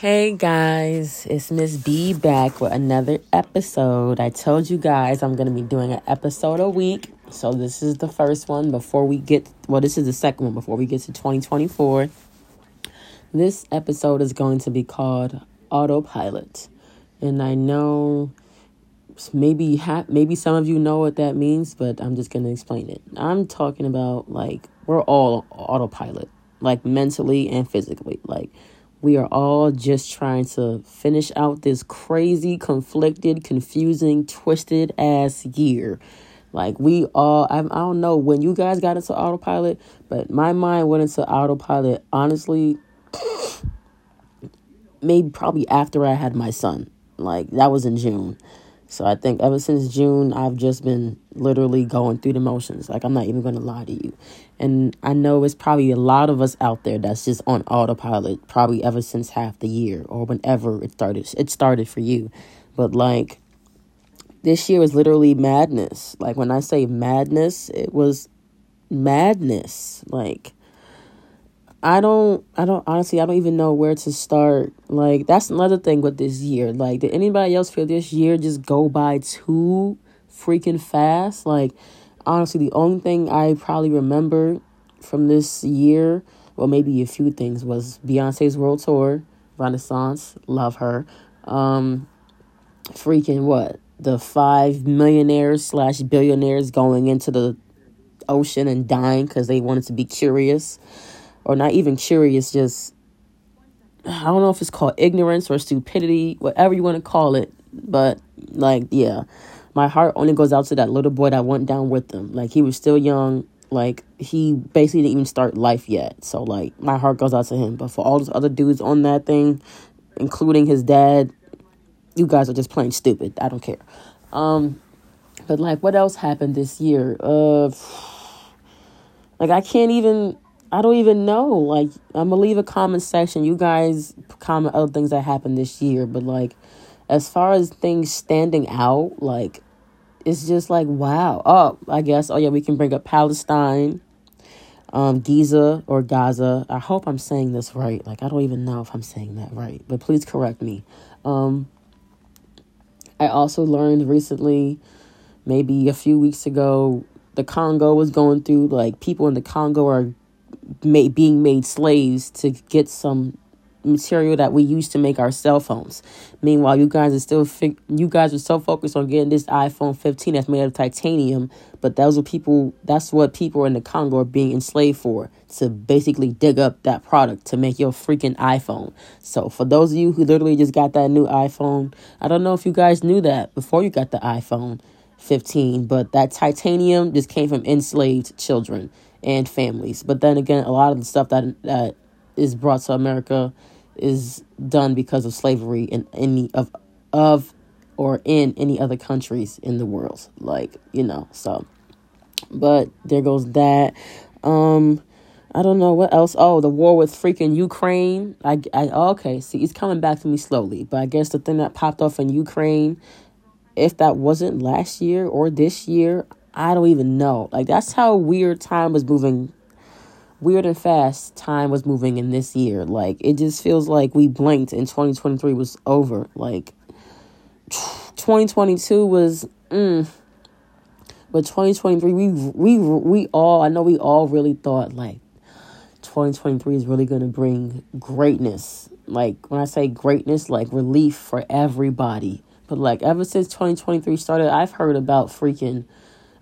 Hey guys, it's Miss B back with another episode. I told you guys I'm going to be doing an episode a week. So this is the first one before we get well this is the second one before we get to 2024. This episode is going to be called Autopilot. And I know maybe ha- maybe some of you know what that means, but I'm just going to explain it. I'm talking about like we're all autopilot, like mentally and physically. Like we are all just trying to finish out this crazy, conflicted, confusing, twisted ass year. Like we all, I, I don't know when you guys got into autopilot, but my mind went into autopilot. Honestly, maybe probably after I had my son. Like that was in June. So I think ever since June, I've just been literally going through the motions. Like I'm not even going to lie to you. And I know it's probably a lot of us out there that's just on autopilot, probably ever since half the year or whenever it started. It started for you. But like this year was literally madness. Like when I say madness, it was madness. Like I don't I don't honestly I don't even know where to start. Like that's another thing with this year. Like did anybody else feel this year just go by too freaking fast? Like honestly the only thing I probably remember from this year, well maybe a few things was Beyonce's world tour, Renaissance, love her. Um freaking what? The five millionaires slash billionaires going into the ocean and dying because they wanted to be curious or not even curious, just I don't know if it's called ignorance or stupidity, whatever you want to call it. But like, yeah, my heart only goes out to that little boy that went down with them. Like he was still young. Like he basically didn't even start life yet. So like my heart goes out to him. But for all those other dudes on that thing, including his dad, you guys are just plain stupid. I don't care. Um, but like, what else happened this year? Uh, like I can't even I don't even know. Like, I'm gonna leave a comment section. You guys comment other things that happened this year, but like, as far as things standing out, like, it's just like wow. Oh, I guess. Oh yeah, we can bring up Palestine, um, Giza or Gaza. I hope I'm saying this right. Like, I don't even know if I'm saying that right, but please correct me. Um, I also learned recently, maybe a few weeks ago, the Congo was going through like people in the Congo are made, being made slaves to get some material that we use to make our cell phones. Meanwhile, you guys are still you guys are so focused on getting this iPhone 15 that's made of titanium, but those are people that's what people in the Congo are being enslaved for to basically dig up that product to make your freaking iPhone. So, for those of you who literally just got that new iPhone, I don't know if you guys knew that before you got the iPhone 15, but that titanium just came from enslaved children and families. But then again, a lot of the stuff that that is brought to America is done because of slavery in any of of or in any other countries in the world. Like, you know, so but there goes that. Um I don't know what else. Oh, the war with freaking Ukraine. I, I okay. See, it's coming back to me slowly. But I guess the thing that popped off in Ukraine, if that wasn't last year or this year, I don't even know. Like that's how weird time was moving. Weird and fast time was moving in this year. Like it just feels like we blinked and 2023 was over. Like 2022 was mm, but 2023 we we we all I know we all really thought like 2023 is really going to bring greatness. Like when I say greatness like relief for everybody. But like ever since 2023 started, I've heard about freaking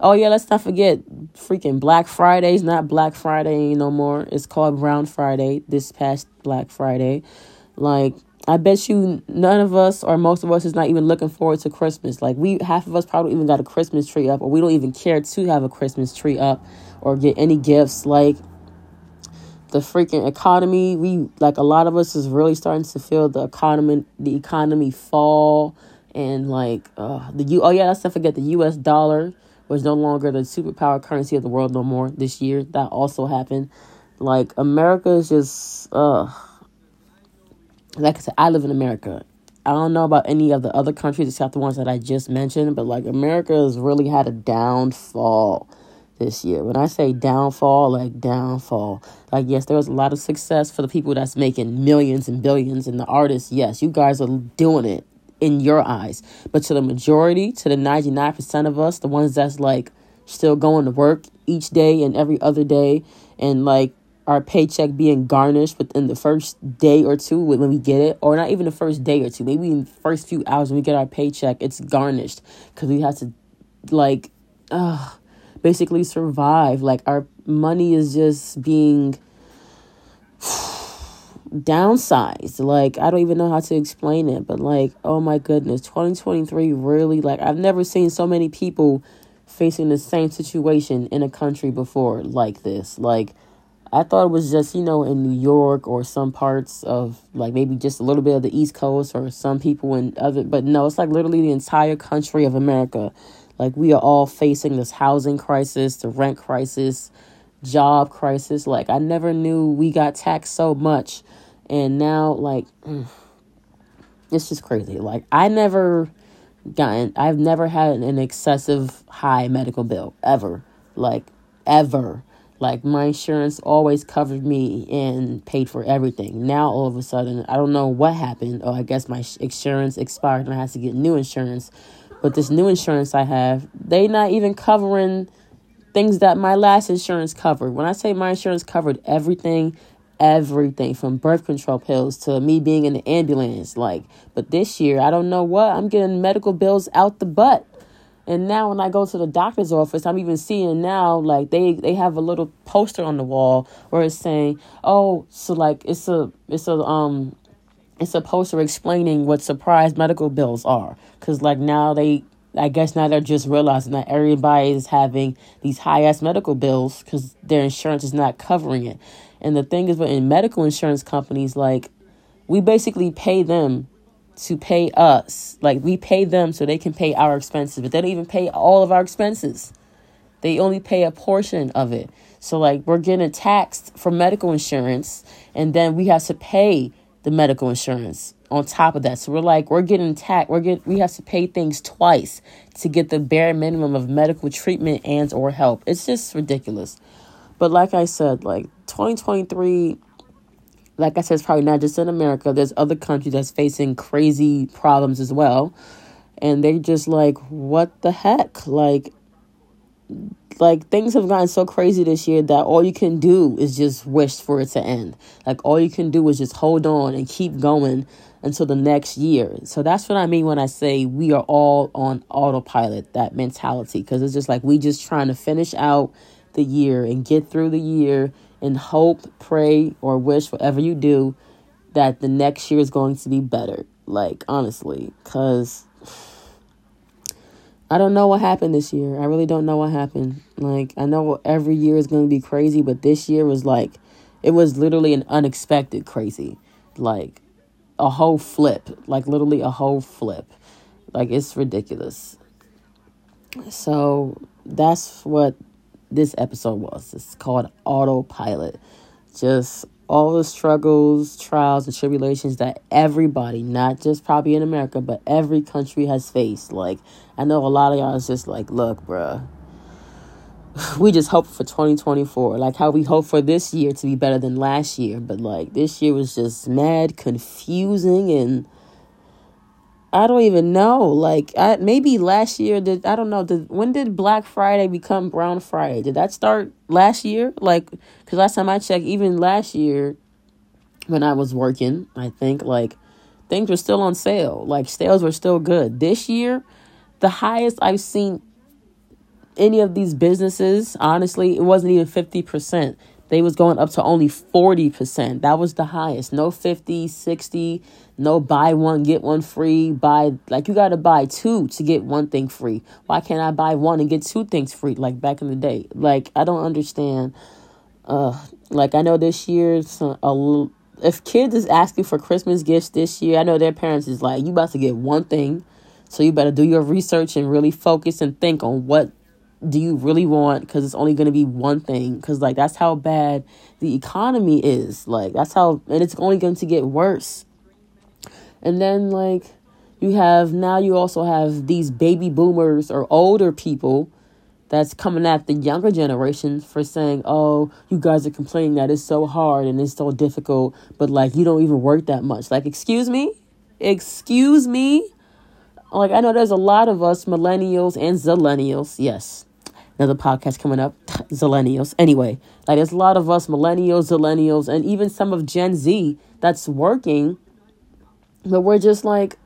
Oh yeah, let's not forget freaking Black Friday's not Black Friday no more. It's called Brown Friday this past Black Friday. Like I bet you none of us or most of us is not even looking forward to Christmas. Like we half of us probably even got a Christmas tree up or we don't even care to have a Christmas tree up or get any gifts. Like the freaking economy, we like a lot of us is really starting to feel the economy the economy fall and like uh the U oh yeah, let's not forget the US dollar was no longer the superpower currency of the world no more this year. That also happened. Like America is just uh like I said, I live in America. I don't know about any of the other countries except the ones that I just mentioned, but like America has really had a downfall this year. When I say downfall, like downfall, like yes, there was a lot of success for the people that's making millions and billions, and the artists, yes, you guys are doing it in your eyes. But to the majority, to the 99% of us, the ones that's like still going to work each day and every other day, and like our paycheck being garnished within the first day or two when we get it, or not even the first day or two, maybe in the first few hours when we get our paycheck, it's garnished because we have to like, uh, basically survive. Like our money is just being downsized. Like I don't even know how to explain it, but like oh my goodness, 2023 really like I've never seen so many people facing the same situation in a country before like this. Like I thought it was just, you know, in New York or some parts of like maybe just a little bit of the East Coast or some people in other but no, it's like literally the entire country of America. Like we are all facing this housing crisis, the rent crisis, job crisis. Like I never knew we got taxed so much and now like it's just crazy. Like I never gotten I've never had an excessive high medical bill ever. Like ever. Like my insurance always covered me and paid for everything. Now all of a sudden, I don't know what happened. Or I guess my insurance expired and I had to get new insurance. But this new insurance I have, they not even covering things that my last insurance covered. When I say my insurance covered everything, everything from birth control pills to me being in the ambulance. Like, but this year, I don't know what I'm getting medical bills out the butt. And now when I go to the doctor's office, I'm even seeing now like they they have a little poster on the wall where it's saying, "Oh, so like it's a it's a um it's a poster explaining what surprise medical bills are cuz like now they I guess now they're just realizing that everybody is having these high ass medical bills because their insurance is not covering it. And the thing is, but in medical insurance companies, like we basically pay them to pay us. Like we pay them so they can pay our expenses, but they don't even pay all of our expenses. They only pay a portion of it. So like we're getting taxed for medical insurance and then we have to pay the medical insurance on top of that. So we're like we're getting taxed. We're get we have to pay things twice to get the bare minimum of medical treatment and or help. It's just ridiculous. But like I said, like 2023 like I said, it's probably not just in America. There's other countries that's facing crazy problems as well. And they just like, what the heck? Like, like things have gotten so crazy this year that all you can do is just wish for it to end. Like all you can do is just hold on and keep going until the next year. So that's what I mean when I say we are all on autopilot, that mentality. Because it's just like we just trying to finish out the year and get through the year and hope, pray, or wish, whatever you do, that the next year is going to be better. Like, honestly, because I don't know what happened this year. I really don't know what happened. Like, I know every year is going to be crazy, but this year was like, it was literally an unexpected crazy. Like, a whole flip. Like, literally a whole flip. Like, it's ridiculous. So, that's what this episode was. It's called Autopilot. Just all the struggles, trials, and tribulations that everybody, not just probably in America, but every country has faced. Like, I know a lot of y'all is just like, look, bruh, we just hope for 2024. Like, how we hope for this year to be better than last year. But, like, this year was just mad, confusing, and I don't even know. Like, I, maybe last year did I don't know. Did when did Black Friday become Brown Friday? Did that start last year? Like, because last time I checked, even last year, when I was working, I think like things were still on sale. Like sales were still good. This year, the highest I've seen any of these businesses, honestly, it wasn't even fifty percent they was going up to only 40%. That was the highest. No 50, 60, no buy one, get one free. Buy, like, you got to buy two to get one thing free. Why can't I buy one and get two things free, like back in the day? Like, I don't understand. Uh, like, I know this year, a, if kids is asking for Christmas gifts this year, I know their parents is like, you about to get one thing. So you better do your research and really focus and think on what do you really want because it's only going to be one thing because like that's how bad the economy is like that's how and it's only going to get worse and then like you have now you also have these baby boomers or older people that's coming at the younger generation for saying, "Oh, you guys are complaining that it's so hard and it's so difficult, but like you don't even work that much." Like, excuse me, excuse me. Like, I know there's a lot of us millennials and zillennials. Yes, another podcast coming up, zillennials. Anyway, like there's a lot of us millennials, zillennials, and even some of Gen Z that's working, but we're just like,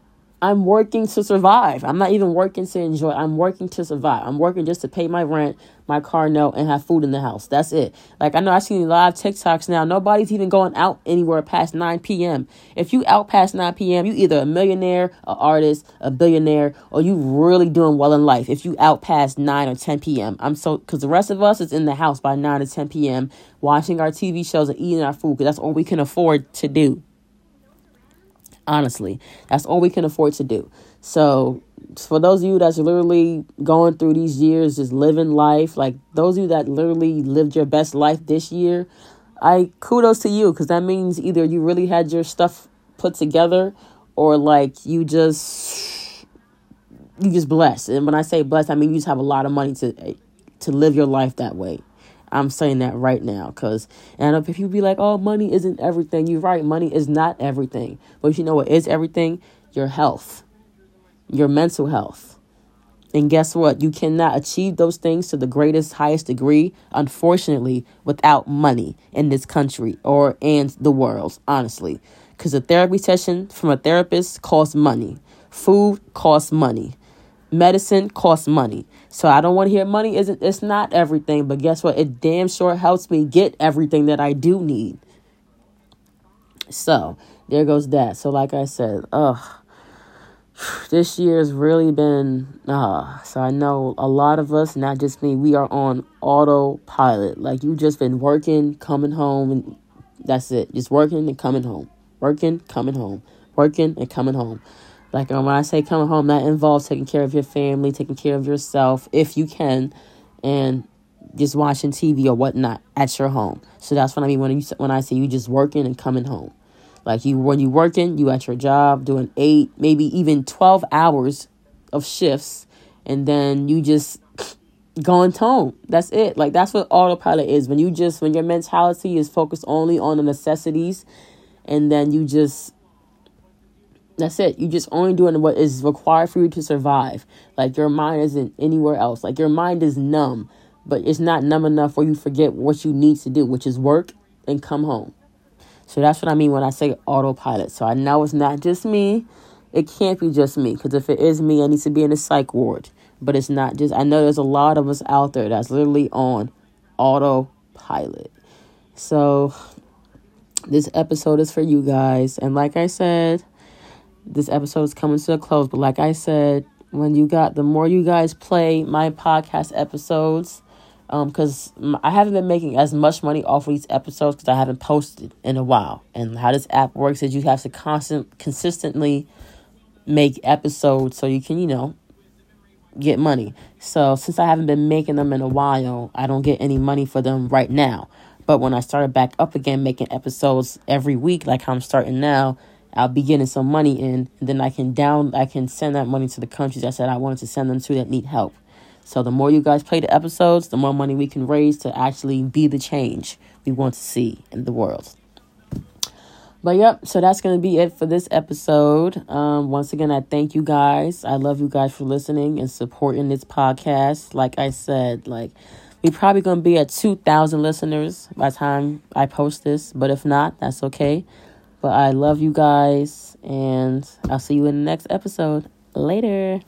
I'm working to survive. I'm not even working to enjoy. I'm working to survive. I'm working just to pay my rent, my car note, and have food in the house. That's it. Like I know I see of TikToks now. Nobody's even going out anywhere past 9 p.m. If you out past 9 p.m., you either a millionaire, a artist, a billionaire, or you really doing well in life. If you out past 9 or 10 p.m. I'm so because the rest of us is in the house by 9 to 10 p.m. watching our TV shows and eating our food because that's all we can afford to do. Honestly, that's all we can afford to do. So, for those of you that's literally going through these years, just living life, like those of you that literally lived your best life this year, I kudos to you because that means either you really had your stuff put together or like you just you just blessed. And when I say blessed, I mean you just have a lot of money to to live your life that way. I'm saying that right now because, and if you be like, oh, money isn't everything, you're right. Money is not everything. But you know what is everything? Your health, your mental health. And guess what? You cannot achieve those things to the greatest, highest degree, unfortunately, without money in this country or and the world, honestly. Because a therapy session from a therapist costs money. Food costs money. Medicine costs money. So I don't want to hear money isn't it's not everything, but guess what? It damn sure helps me get everything that I do need. So there goes that. So like I said, ugh. This year's really been uh so I know a lot of us, not just me, we are on autopilot. Like you just been working, coming home and that's it. Just working and coming home. Working, coming home. Working and coming home. Like um, when I say coming home, that involves taking care of your family, taking care of yourself if you can, and just watching TV or whatnot at your home. So that's what I mean when you when I say you just working and coming home. Like you when you working, you at your job doing eight, maybe even twelve hours of shifts, and then you just going home. That's it. Like that's what autopilot is. When you just when your mentality is focused only on the necessities, and then you just that's it. You're just only doing what is required for you to survive. Like your mind isn't anywhere else. Like your mind is numb, but it's not numb enough where you forget what you need to do, which is work and come home. So that's what I mean when I say autopilot. So I know it's not just me. It can't be just me because if it is me, I need to be in a psych ward. But it's not just. I know there's a lot of us out there that's literally on autopilot. So this episode is for you guys, and like I said this episode is coming to a close. But like I said, when you got the more you guys play my podcast episodes, because um, I haven't been making as much money off of these episodes because I haven't posted in a while. And how this app works is you have to constant, consistently make episodes so you can, you know, get money. So since I haven't been making them in a while, I don't get any money for them right now. But when I started back up again, making episodes every week, like I'm starting now, I'll be getting some money in, and then I can down I can send that money to the countries I said I wanted to send them to that need help. So the more you guys play the episodes, the more money we can raise to actually be the change we want to see in the world. But yep, so that's gonna be it for this episode. Um, once again, I thank you guys. I love you guys for listening and supporting this podcast. Like I said, like we're probably gonna be at two thousand listeners by the time I post this, but if not, that's okay. But I love you guys, and I'll see you in the next episode. Later.